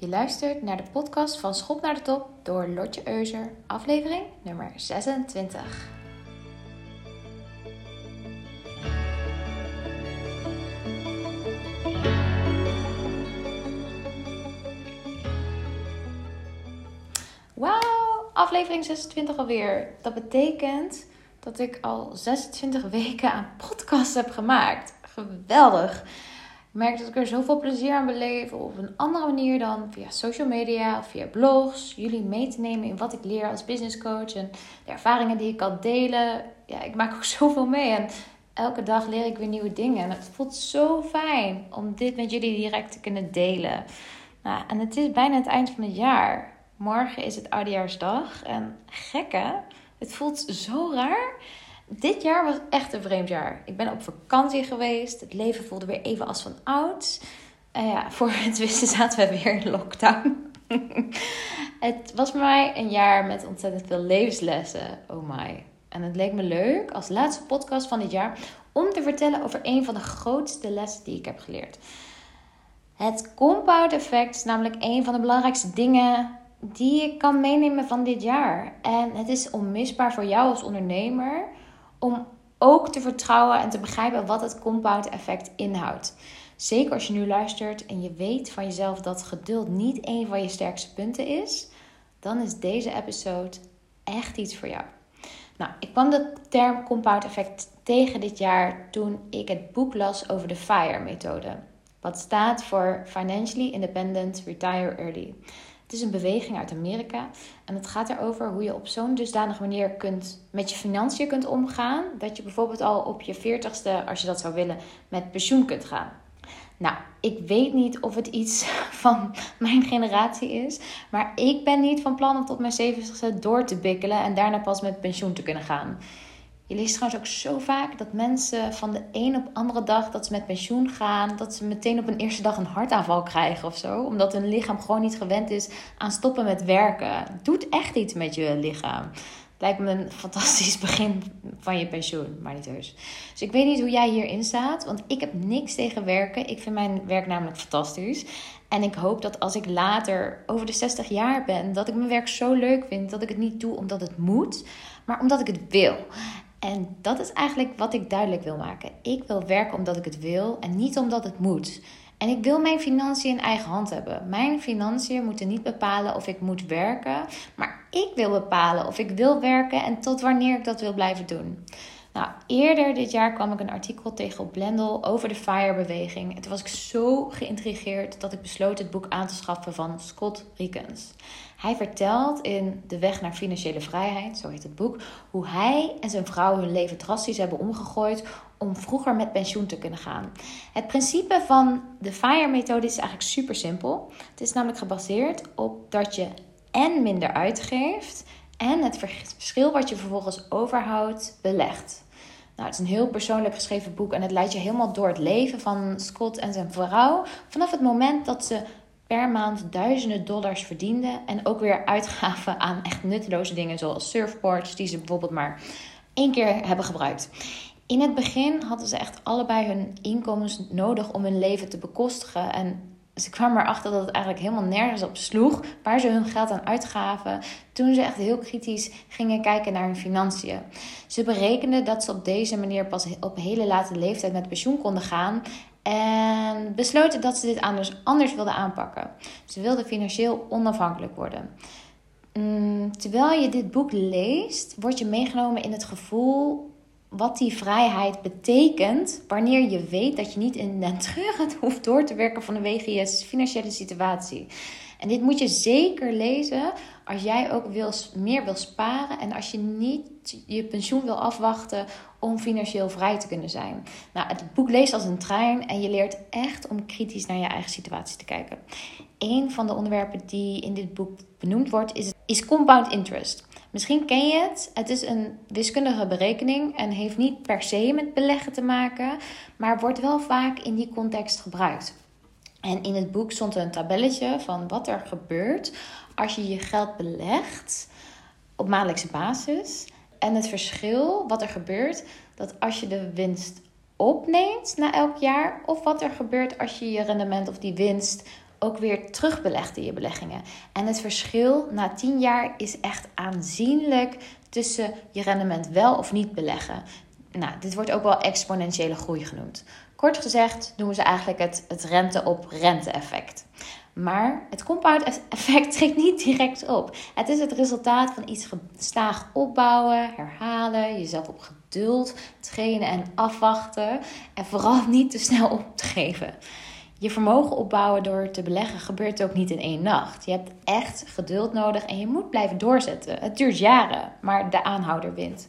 Je luistert naar de podcast van Schop naar de Top door Lotje Euser, aflevering nummer 26. Wauw, aflevering 26 alweer. Dat betekent dat ik al 26 weken aan podcast heb gemaakt. Geweldig. Merk dat ik er zoveel plezier aan beleef op een andere manier dan via social media of via blogs. Jullie mee te nemen in wat ik leer als business coach en de ervaringen die ik kan delen. Ja, ik maak ook zoveel mee en elke dag leer ik weer nieuwe dingen. En het voelt zo fijn om dit met jullie direct te kunnen delen. Nou, en het is bijna het eind van het jaar. Morgen is het oudejaarsdag en gekke, het voelt zo raar dit jaar was echt een vreemd jaar. Ik ben op vakantie geweest. Het leven voelde weer even als van oud. En ja, voor het wisten zaten we weer in lockdown. het was voor mij een jaar met ontzettend veel levenslessen. Oh my. En het leek me leuk als laatste podcast van dit jaar om te vertellen over een van de grootste lessen die ik heb geleerd. Het compound effect is namelijk een van de belangrijkste dingen die ik kan meenemen van dit jaar. En het is onmisbaar voor jou als ondernemer om ook te vertrouwen en te begrijpen wat het compound effect inhoudt. Zeker als je nu luistert en je weet van jezelf dat geduld niet een van je sterkste punten is, dan is deze episode echt iets voor jou. Nou, ik kwam de term compound effect tegen dit jaar toen ik het boek las over de FIRE methode. Wat staat voor Financially Independent Retire Early. Het is een beweging uit Amerika en het gaat erover hoe je op zo'n dusdanige manier kunt, met je financiën kunt omgaan. Dat je bijvoorbeeld al op je 40ste, als je dat zou willen, met pensioen kunt gaan. Nou, ik weet niet of het iets van mijn generatie is. Maar ik ben niet van plan om tot mijn 70ste door te bikkelen en daarna pas met pensioen te kunnen gaan. Je leest trouwens ook zo vaak dat mensen van de een op andere dag dat ze met pensioen gaan, dat ze meteen op een eerste dag een hartaanval krijgen of zo. Omdat hun lichaam gewoon niet gewend is aan stoppen met werken. Doet echt iets met je lichaam. Lijkt me een fantastisch begin van je pensioen, maar niet heus. Dus ik weet niet hoe jij hierin staat, want ik heb niks tegen werken. Ik vind mijn werk namelijk fantastisch. En ik hoop dat als ik later over de 60 jaar ben, dat ik mijn werk zo leuk vind dat ik het niet doe omdat het moet, maar omdat ik het wil. En dat is eigenlijk wat ik duidelijk wil maken. Ik wil werken omdat ik het wil en niet omdat het moet. En ik wil mijn financiën in eigen hand hebben. Mijn financiën moeten niet bepalen of ik moet werken, maar ik wil bepalen of ik wil werken en tot wanneer ik dat wil blijven doen. Nou, eerder dit jaar kwam ik een artikel tegen op Blendel over de FIRE-beweging. Toen was ik zo geïntrigeerd dat ik besloot het boek aan te schaffen van Scott Rikens. Hij vertelt in De Weg naar Financiële Vrijheid, zo heet het boek, hoe hij en zijn vrouw hun leven drastisch hebben omgegooid om vroeger met pensioen te kunnen gaan. Het principe van de FIRE-methode is eigenlijk super simpel. Het is namelijk gebaseerd op dat je en minder uitgeeft en het verschil wat je vervolgens overhoudt belegt. Nou, het is een heel persoonlijk geschreven boek en het leidt je helemaal door het leven van Scott en zijn vrouw. Vanaf het moment dat ze per maand duizenden dollars verdienden en ook weer uitgaven aan echt nutteloze dingen zoals surfboards, die ze bijvoorbeeld maar één keer hebben gebruikt. In het begin hadden ze echt allebei hun inkomens nodig om hun leven te bekostigen. En ze kwamen erachter dat het eigenlijk helemaal nergens op sloeg waar ze hun geld aan uitgaven. Toen ze echt heel kritisch gingen kijken naar hun financiën. Ze berekenden dat ze op deze manier pas op hele late leeftijd met pensioen konden gaan. En besloten dat ze dit anders, anders wilden aanpakken. Ze wilden financieel onafhankelijk worden. Mm, terwijl je dit boek leest, word je meegenomen in het gevoel wat die vrijheid betekent wanneer je weet dat je niet in den treuren hoeft door te werken vanwege je financiële situatie. En dit moet je zeker lezen als jij ook wil, meer wil sparen en als je niet je pensioen wil afwachten om financieel vrij te kunnen zijn. Nou, het boek leest als een trein en je leert echt om kritisch naar je eigen situatie te kijken. Een van de onderwerpen die in dit boek benoemd wordt is, is compound interest. Misschien ken je het. Het is een wiskundige berekening en heeft niet per se met beleggen te maken, maar wordt wel vaak in die context gebruikt. En in het boek stond een tabelletje van wat er gebeurt als je je geld belegt op maandelijkse basis. En het verschil wat er gebeurt, dat als je de winst opneemt na elk jaar, of wat er gebeurt als je je rendement of die winst ook weer terugbelegt in je beleggingen. En het verschil na 10 jaar is echt aanzienlijk tussen je rendement wel of niet beleggen. Nou, dit wordt ook wel exponentiële groei genoemd. Kort gezegd noemen ze eigenlijk het, het rente op rente effect. Maar het compound effect treedt niet direct op. Het is het resultaat van iets gestaag opbouwen, herhalen, jezelf op geduld trainen en afwachten. En vooral niet te snel op te geven. Je vermogen opbouwen door te beleggen gebeurt ook niet in één nacht. Je hebt echt geduld nodig en je moet blijven doorzetten. Het duurt jaren, maar de aanhouder wint.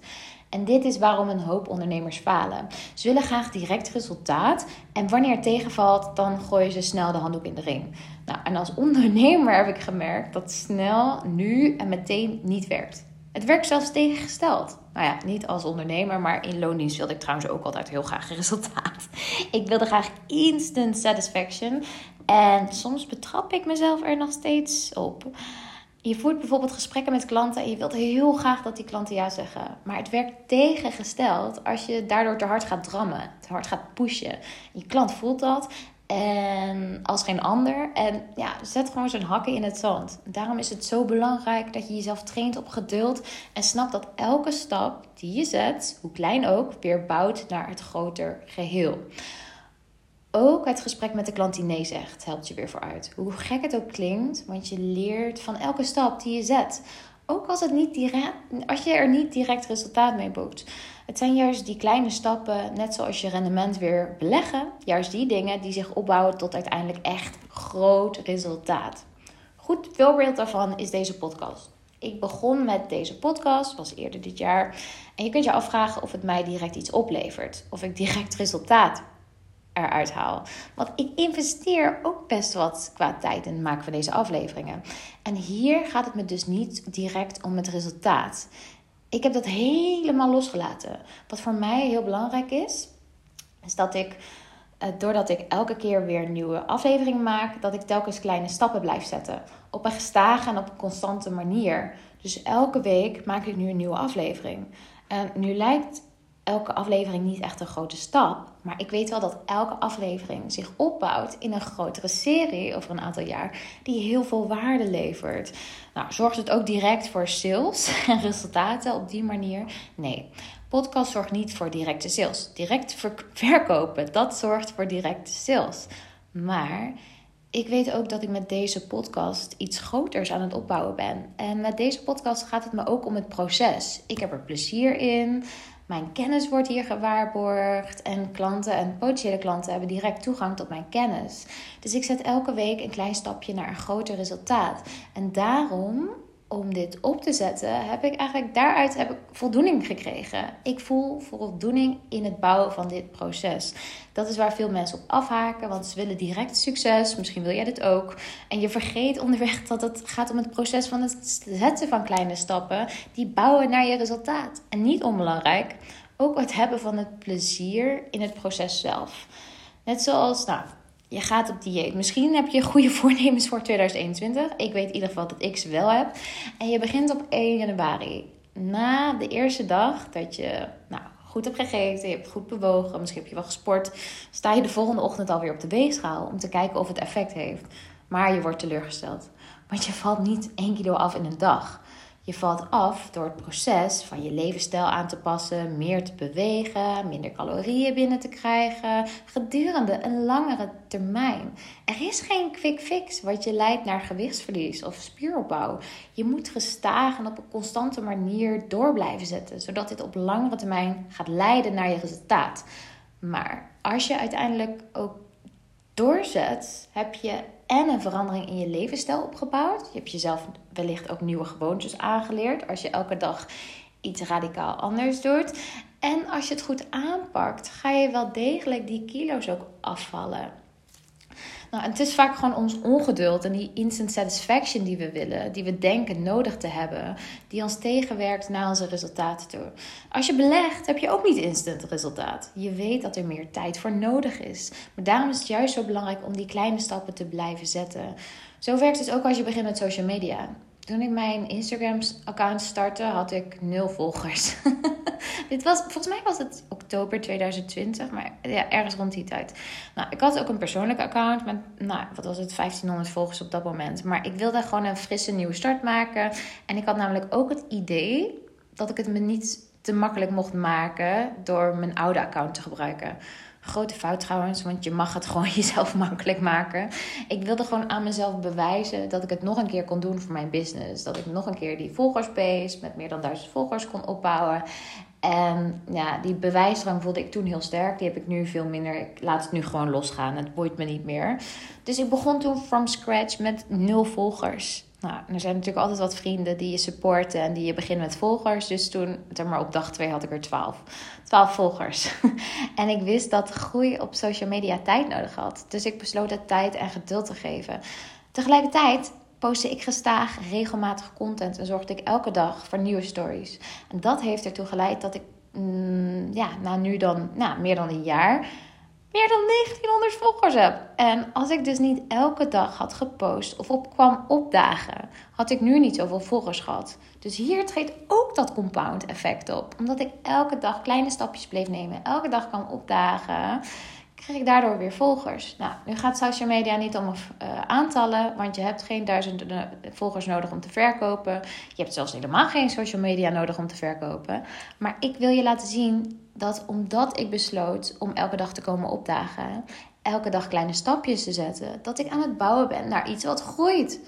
En dit is waarom een hoop ondernemers falen. Ze willen graag direct resultaat en wanneer het tegenvalt, dan gooien ze snel de handdoek in de ring. Nou, en als ondernemer heb ik gemerkt dat snel, nu en meteen niet werkt. Het werkt zelfs tegengesteld. Nou ja, niet als ondernemer, maar in loondienst wilde ik trouwens ook altijd heel graag resultaat. Ik wilde graag instant satisfaction. En soms betrap ik mezelf er nog steeds op. Je voert bijvoorbeeld gesprekken met klanten en je wilt heel graag dat die klanten ja zeggen. Maar het werkt tegengesteld als je daardoor te hard gaat drammen, te hard gaat pushen. Je klant voelt dat en als geen ander. En ja, zet gewoon zijn hakken in het zand. Daarom is het zo belangrijk dat je jezelf traint op geduld. En snapt dat elke stap die je zet, hoe klein ook, weer bouwt naar het groter geheel. Ook het gesprek met de klant die nee zegt, helpt je weer vooruit. Hoe gek het ook klinkt, want je leert van elke stap die je zet. Ook als, het niet direct, als je er niet direct resultaat mee boekt. Het zijn juist die kleine stappen, net zoals je rendement weer beleggen, juist die dingen die zich opbouwen tot uiteindelijk echt groot resultaat. Goed voorbeeld daarvan is deze podcast. Ik begon met deze podcast, was eerder dit jaar. En je kunt je afvragen of het mij direct iets oplevert. Of ik direct resultaat eruit haal. Want ik investeer ook best wat qua tijd in het maken van deze afleveringen. En hier gaat het me dus niet direct om het resultaat. Ik heb dat helemaal losgelaten. Wat voor mij heel belangrijk is, is dat ik, eh, doordat ik elke keer weer een nieuwe aflevering maak, dat ik telkens kleine stappen blijf zetten. Op een gestage en op een constante manier. Dus elke week maak ik nu een nieuwe aflevering. En nu lijkt elke aflevering niet echt een grote stap. Maar ik weet wel dat elke aflevering zich opbouwt in een grotere serie over een aantal jaar. Die heel veel waarde levert. Nou, zorgt het ook direct voor sales en resultaten op die manier? Nee. Podcast zorgt niet voor directe sales. Direct verkopen, dat zorgt voor directe sales. Maar ik weet ook dat ik met deze podcast iets groters aan het opbouwen ben. En met deze podcast gaat het me ook om het proces. Ik heb er plezier in. Mijn kennis wordt hier gewaarborgd en klanten en potentiële klanten hebben direct toegang tot mijn kennis. Dus ik zet elke week een klein stapje naar een groter resultaat. En daarom om dit op te zetten, heb ik eigenlijk daaruit heb ik voldoening gekregen. Ik voel voldoening in het bouwen van dit proces. Dat is waar veel mensen op afhaken, want ze willen direct succes. Misschien wil jij dit ook. En je vergeet onderweg dat het gaat om het proces van het zetten van kleine stappen die bouwen naar je resultaat. En niet onbelangrijk, ook het hebben van het plezier in het proces zelf. Net zoals, nou, je gaat op dieet. Misschien heb je goede voornemens voor 2021. Ik weet in ieder geval dat ik ze wel heb. En je begint op 1 januari. Na de eerste dag dat je nou, goed hebt gegeten, je hebt goed bewogen, misschien heb je wel gesport, sta je de volgende ochtend alweer op de weegschaal om te kijken of het effect heeft. Maar je wordt teleurgesteld. Want je valt niet 1 kilo af in een dag. Je valt af door het proces van je levensstijl aan te passen, meer te bewegen, minder calorieën binnen te krijgen, gedurende een langere termijn. Er is geen quick fix wat je leidt naar gewichtsverlies of spieropbouw. Je moet gestaag en op een constante manier door blijven zetten, zodat dit op langere termijn gaat leiden naar je resultaat. Maar als je uiteindelijk ook doorzet, heb je en een verandering in je levensstijl opgebouwd. Je hebt jezelf wellicht ook nieuwe gewoontes aangeleerd als je elke dag iets radicaal anders doet. En als je het goed aanpakt, ga je wel degelijk die kilo's ook afvallen. Nou, het is vaak gewoon ons ongeduld en die instant satisfaction die we willen, die we denken nodig te hebben, die ons tegenwerkt naar onze resultaten toe. Als je belegt, heb je ook niet instant resultaat. Je weet dat er meer tijd voor nodig is. Maar daarom is het juist zo belangrijk om die kleine stappen te blijven zetten. Zo werkt het ook als je begint met social media. Toen ik mijn Instagram-account startte, had ik nul volgers. Dit was, volgens mij was het oktober 2020. Maar ja, ergens rond die tijd. Nou, ik had ook een persoonlijk account met, nou, wat was het, 1500 volgers op dat moment. Maar ik wilde gewoon een frisse nieuwe start maken. En ik had namelijk ook het idee dat ik het me niet te makkelijk mocht maken door mijn oude account te gebruiken. Grote fout trouwens, want je mag het gewoon jezelf makkelijk maken. Ik wilde gewoon aan mezelf bewijzen dat ik het nog een keer kon doen voor mijn business. Dat ik nog een keer die volgersbase met meer dan duizend volgers kon opbouwen. En ja, die bewijsdrang voelde ik toen heel sterk. Die heb ik nu veel minder. Ik laat het nu gewoon losgaan. Het boeit me niet meer. Dus ik begon toen from scratch met nul volgers. Nou, er zijn natuurlijk altijd wat vrienden die je supporten en die je begint met volgers. Dus toen, zeg maar op dag 2 had ik er 12. 12 volgers. en ik wist dat groei op social media tijd nodig had. Dus ik besloot dat tijd en geduld te geven. Tegelijkertijd postte ik gestaag regelmatig content en zorgde ik elke dag voor nieuwe stories. En dat heeft ertoe geleid dat ik, mm, ja, na nu dan nou, meer dan een jaar meer dan 1900 volgers heb. En als ik dus niet elke dag had gepost of op kwam opdagen, had ik nu niet zoveel volgers gehad. Dus hier treedt ook dat compound effect op. Omdat ik elke dag kleine stapjes bleef nemen, elke dag kwam opdagen kreeg ik daardoor weer volgers. Nou, nu gaat social media niet om uh, aantallen, want je hebt geen duizenden volgers nodig om te verkopen. Je hebt zelfs helemaal geen social media nodig om te verkopen. Maar ik wil je laten zien dat omdat ik besloot om elke dag te komen opdagen, elke dag kleine stapjes te zetten, dat ik aan het bouwen ben naar iets wat groeit.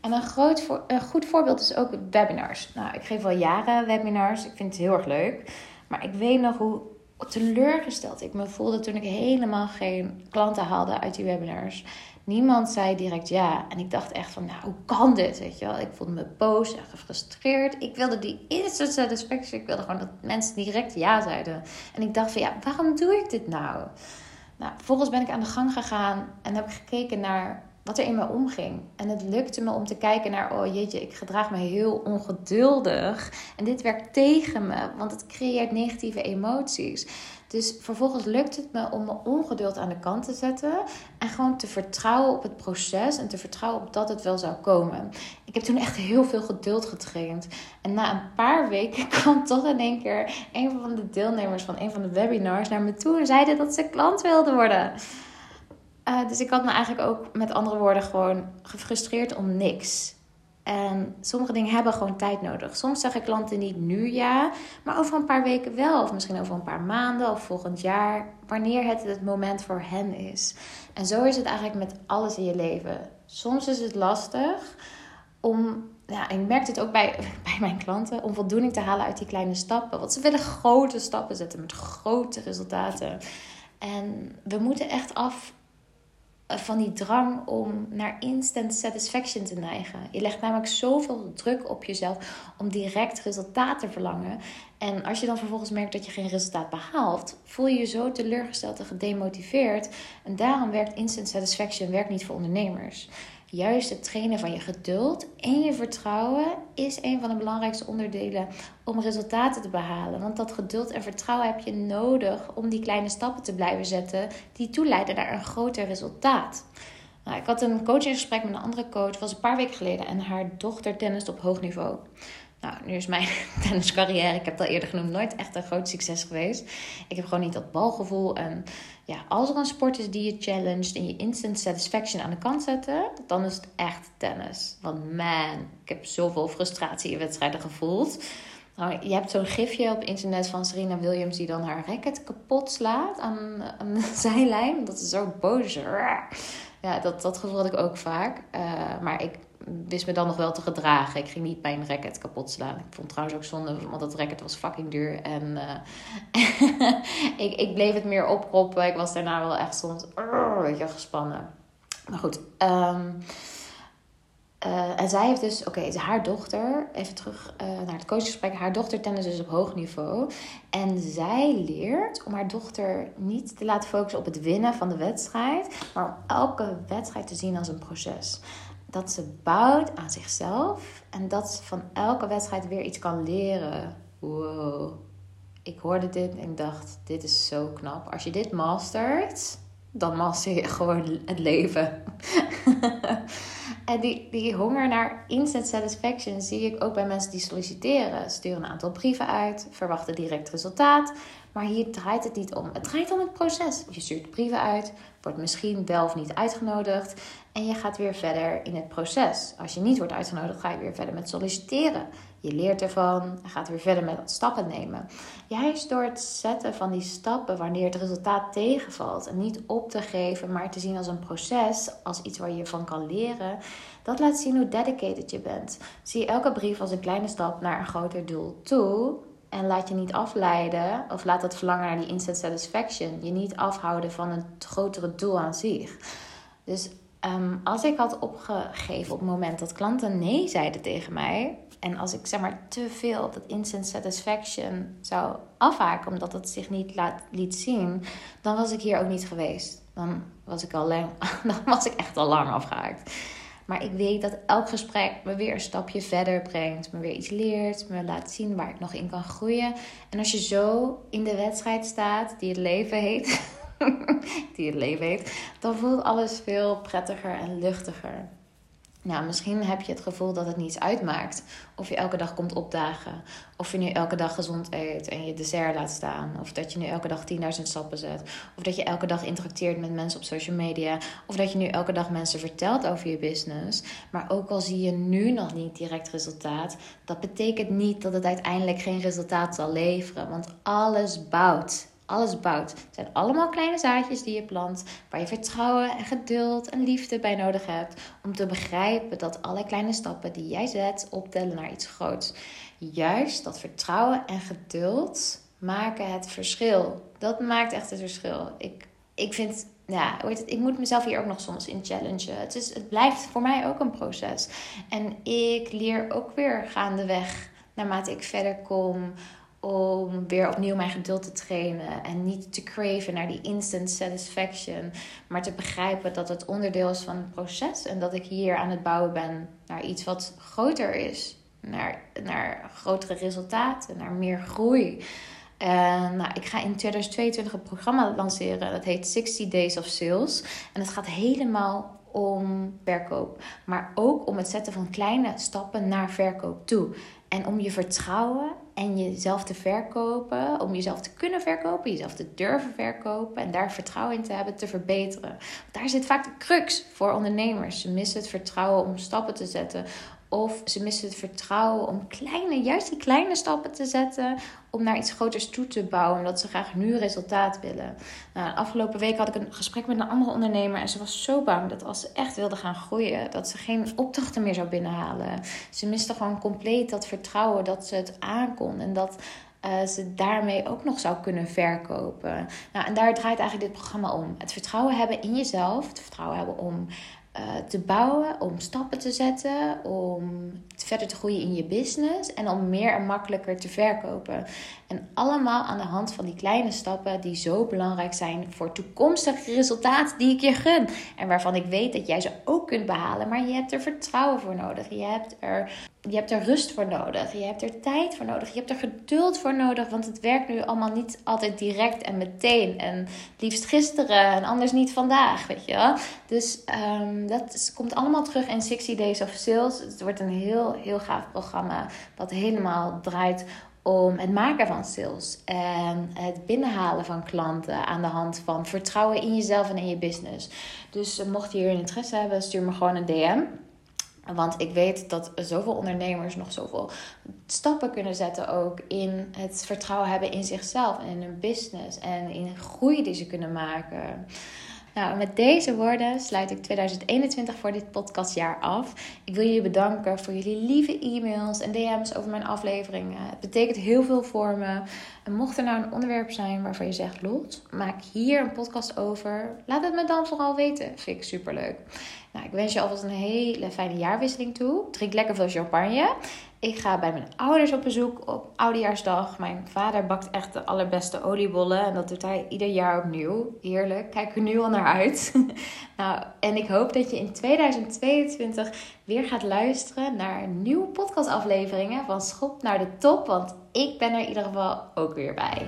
En een, groot goed voorbeeld is ook webinars. Nou, ik geef al jaren webinars. Ik vind het heel erg leuk. Maar ik weet nog hoe teleurgesteld ik me voelde toen ik helemaal geen klanten haalde uit die webinars. Niemand zei direct ja. En ik dacht echt van, nou, hoe kan dit? Weet je wel? Ik voelde me boos en gefrustreerd. Ik wilde die instant satisfaction. Ik wilde gewoon dat mensen direct ja zeiden. En ik dacht van, ja, waarom doe ik dit nou? Nou, vervolgens ben ik aan de gang gegaan en heb ik gekeken naar wat er in me omging. En het lukte me om te kijken naar, oh jeetje, ik gedraag me heel ongeduldig. En dit werkt tegen me, want het creëert negatieve emoties. Dus vervolgens lukt het me om mijn ongeduld aan de kant te zetten. En gewoon te vertrouwen op het proces. En te vertrouwen op dat het wel zou komen. Ik heb toen echt heel veel geduld getraind. En na een paar weken kwam toch in één keer een van de deelnemers van een van de webinars naar me toe. En zeiden dat ze klant wilde worden. Uh, dus ik had me eigenlijk ook met andere woorden gewoon gefrustreerd om niks. En sommige dingen hebben gewoon tijd nodig. Soms zeggen klanten niet nu ja, maar over een paar weken wel. Of misschien over een paar maanden of volgend jaar. Wanneer het het moment voor hen is. En zo is het eigenlijk met alles in je leven. Soms is het lastig om ja, ik merk het ook bij, bij mijn klanten, om voldoening te halen uit die kleine stappen. Want ze willen grote stappen zetten met grote resultaten. En we moeten echt af van die drang om naar instant satisfaction te neigen. Je legt namelijk zoveel druk op jezelf om direct resultaat te verlangen. En als je dan vervolgens merkt dat je geen resultaat behaalt, voel je je zo teleurgesteld en gedemotiveerd. En daarom werkt instant satisfaction werkt niet voor ondernemers juist het trainen van je geduld en je vertrouwen is een van de belangrijkste onderdelen om resultaten te behalen. Want dat geduld en vertrouwen heb je nodig om die kleine stappen te blijven zetten die toeleiden naar een groter resultaat. Nou, ik had een coachingsgesprek met een andere coach, was een paar weken geleden, en haar dochter tennist op hoog niveau. Nou, nu is mijn tenniscarrière, ik heb al eerder genoemd, nooit echt een groot succes geweest. Ik heb gewoon niet dat balgevoel. En ja, als er een sport is die je challenged en je instant satisfaction aan de kant zetten, dan is het echt tennis. Want man, ik heb zoveel frustratie in wedstrijden gevoeld. Nou, je hebt zo'n gifje op internet van Serena Williams die dan haar racket kapot slaat aan, aan de zijlijn. Dat is zo boos. Ja, dat, dat gevoel had ik ook vaak. Uh, maar ik wist me dan nog wel te gedragen. Ik ging niet mijn racket kapot slaan. Ik vond het trouwens ook zonde, want dat racket was fucking duur. En uh, ik, ik bleef het meer oproppen. Ik was daarna wel echt soms uh, weet je, gespannen. Maar goed. Um, uh, en zij heeft dus, oké, haar dochter, even terug uh, naar het coachgesprek. Haar dochter tennis dus op hoog niveau. En zij leert om haar dochter niet te laten focussen op het winnen van de wedstrijd, maar om elke wedstrijd te zien als een proces dat ze bouwt aan zichzelf en dat ze van elke wedstrijd weer iets kan leren. Wow. Ik hoorde dit en ik dacht: dit is zo knap. Als je dit mastert, dan master je gewoon het leven. en die, die honger naar instant satisfaction zie ik ook bij mensen die solliciteren. Sturen een aantal brieven uit, verwachten direct resultaat, Maar hier draait het niet om. Het draait om het proces. Je stuurt brieven uit, wordt misschien wel of niet uitgenodigd. En je gaat weer verder in het proces. Als je niet wordt uitgenodigd, ga je weer verder met solliciteren. Je leert ervan en gaat weer verder met stappen nemen. Juist door het zetten van die stappen wanneer het resultaat tegenvalt. En niet op te geven, maar te zien als een proces, als iets waar je van kan leren. Dat laat zien hoe dedicated je bent. Zie elke brief als een kleine stap naar een groter doel toe. En laat je niet afleiden, of laat dat verlangen naar die instant satisfaction je niet afhouden van een grotere doel aan zich. Dus Ehm, als ik had opgegeven op het moment dat klanten nee zeiden tegen mij. En als ik zeg maar te veel dat instant satisfaction zou afhaken omdat het zich niet laat, liet zien, dan was ik hier ook niet geweest. Dan was ik al lang, dan was ik echt al lang afgehaakt. Maar ik weet dat elk gesprek me weer een stapje verder brengt, me weer iets leert, me laat zien waar ik nog in kan groeien. En als je zo in de wedstrijd staat, die het leven heet, die het leven heeft, dan voelt alles veel prettiger en luchtiger. Nou, misschien heb je het gevoel dat het niets uitmaakt of je elke dag komt opdagen. Of je nu elke dag gezond eet en je dessert laat staan. Of dat je nu elke dag 10.000 stappen zet. Of dat je elke dag interacteert met mensen op social media. Of dat je nu elke dag mensen vertelt over je business. Maar ook al zie je nu nog niet direct resultaat, dat betekent niet dat het uiteindelijk geen resultaat zal leveren. Want alles bouwt alles bouwt. Het zijn allemaal kleine zaadjes die je plant, waar je vertrouwen en geduld en liefde bij nodig hebt om te begrijpen dat alle kleine stappen die jij zet optellen naar iets groots. Juist dat vertrouwen en geduld maken het verschil. Dat maakt echt het verschil. Ik, ik vind ja, ik moet mezelf hier ook nog soms in challengen. Het, is, het blijft voor mij ook een proces. En ik leer ook weer gaandeweg, naarmate ik verder kom, om weer opnieuw mijn geduld te trainen en niet te craven naar die instant satisfaction, maar te begrijpen dat het onderdeel is van het proces en dat ik hier aan het bouwen ben naar iets wat groter is, naar, naar grotere resultaten, naar meer groei. En nou, ik ga in 2022 een programma lanceren. Dat heet 60 Days of Sales. En het gaat helemaal om verkoop. Maar ook om het zetten van kleine stappen naar verkoop toe. En om je vertrouwen en jezelf te verkopen, om jezelf te kunnen verkopen, jezelf te durven verkopen en daar vertrouwen in te hebben, te verbeteren. Daar zit vaak de crux voor ondernemers. Ze missen het vertrouwen om stappen te zetten, of ze missen het vertrouwen om kleine, juist die kleine stappen te zetten. Om naar iets groters toe te bouwen. Omdat ze graag nu resultaat willen. Nou, afgelopen week had ik een gesprek met een andere ondernemer. En ze was zo bang dat als ze echt wilde gaan groeien. Dat ze geen opdrachten meer zou binnenhalen. Ze miste gewoon compleet dat vertrouwen dat ze het aankon. En dat uh, ze daarmee ook nog zou kunnen verkopen. Nou, en daar draait eigenlijk dit programma om. Het vertrouwen hebben in jezelf. Het vertrouwen hebben om eh, te bouwen, om stappen te zetten, om verder te groeien in je business en om meer en makkelijker te verkopen. En allemaal aan de hand van die kleine stappen die zo belangrijk zijn voor toekomstige resultaten die ik je gun. En waarvan ik weet dat jij ze ook kunt behalen, maar je hebt er vertrouwen voor nodig. Je hebt er je hebt er rust voor nodig. Je hebt er tijd voor nodig. Je hebt er geduld voor nodig. Want het werkt nu allemaal niet altijd direct en meteen. En liefst gisteren en anders niet vandaag. Weet je wel? Dus um, dat komt allemaal terug in 60 Days of Sales. Het wordt een heel, heel gaaf programma. Wat helemaal draait om het maken van sales en het binnenhalen van klanten aan de hand van vertrouwen in jezelf en in je business. Dus uh, mocht je hier interesse hebben, stuur me gewoon een DM. Want ik weet dat zoveel ondernemers nog zoveel stappen kunnen zetten ook in het vertrouwen hebben in zichzelf en in hun business en in groei die ze kunnen maken. Nou, met deze woorden sluit ik 2021 voor dit podcastjaar af. Ik wil jullie bedanken voor jullie lieve e-mails en DM's over mijn afleveringen. Het betekent heel veel voor me. En mocht er nou een onderwerp zijn waarvan je zegt, Lot, maak hier een podcast over. Laat het me dan vooral weten. Vind ik super leuk. Nou, ik wens je alvast een hele fijne jaarwisseling toe. Drink lekker veel champagne. Ik ga bij mijn ouders op bezoek op Oudejaarsdag. Mijn vader bakt echt de allerbeste oliebollen. En dat doet hij ieder jaar opnieuw. Heerlijk. Kijk er nu al naar uit. nou, en ik hoop dat je in 2022 weer gaat luisteren naar nieuwe podcastafleveringen van Schop naar de Top. Want ik ben er in ieder geval ook weer bij.